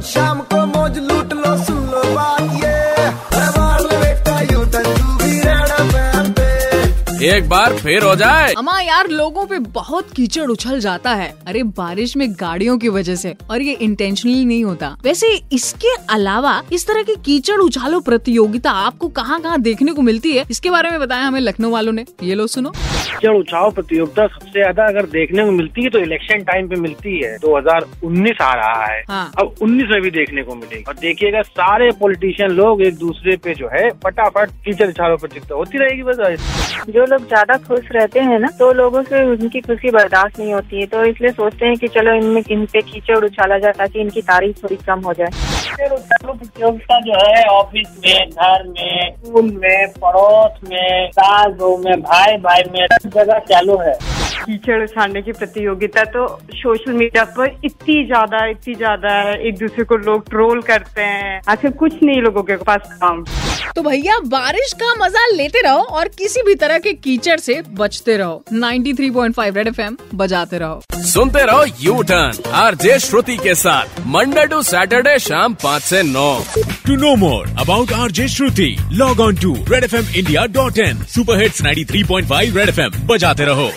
रोज शाम को मौज लूट लो सुन लो बात ये। तू एक बार फिर हो जाए। अमा यार लोगों पे बहुत कीचड़ उछल जाता है। अरे बारिश में गाड़ियों की वजह से। और ये इंटेंशनली नहीं होता। वैसे इसके अलावा इस तरह की कीचड़ उछालो प्रतियोगिता आपको कहाँ कहाँ देखने को मिलती है इसके बारे में बताया हमें लखनऊ वालों ने। ये लो सुनो। कीचड़ उछाव प्रतियोगिता सबसे ज़्यादा अगर देखने को मिलती है तो इलेक्शन टाइम पे मिलती है। 2019 आ रहा है। हाँ। अब 19 में भी देखने को मिलेगी। और देखिएगा सारे पॉलिटिशियन लोग एक दूसरे पे जो है फटाफट कीचड़ उछाव प्रतियोगिता होती रहेगी बस जो लोग ज़्यादा खुश रहते हैं ना तो लोगों से उनकी खुशी बर्दाश्त नहीं होती है। तो इसलिए सोचते हैं कि चलो इनमें इन पे कीचड़ उछाला जाए ताकि इनकी तारीफ़ थोड़ी कम हो जाए। प्रतियोगिता जो है ऑफ़िस में, घर में स्कूल में, पड़ोस में, सास में भाई भाई में, सब जगह चालू है। कीचड़ उछालने की प्रतियोगिता तो सोशल मीडिया पर इतनी ज़्यादा इतनी ज़्यादा है एक दूसरे को लोग ट्रोल करते हैं आखिर कुछ नहीं लोगों के पास काम तो भैया बारिश का मज़ा लेते रहो और किसी भी तरह के कीचड़ से बचते रहो 93.5 रेड एफएम बजाते रहो सुनते रहो U turn R J Shruti के साथ मंडे टू सैटरडे शाम पाँच से नौ To know more about RJ Shruti, log on to redfmindia.in. Superhits 93.5 Red FM. बजाते रहो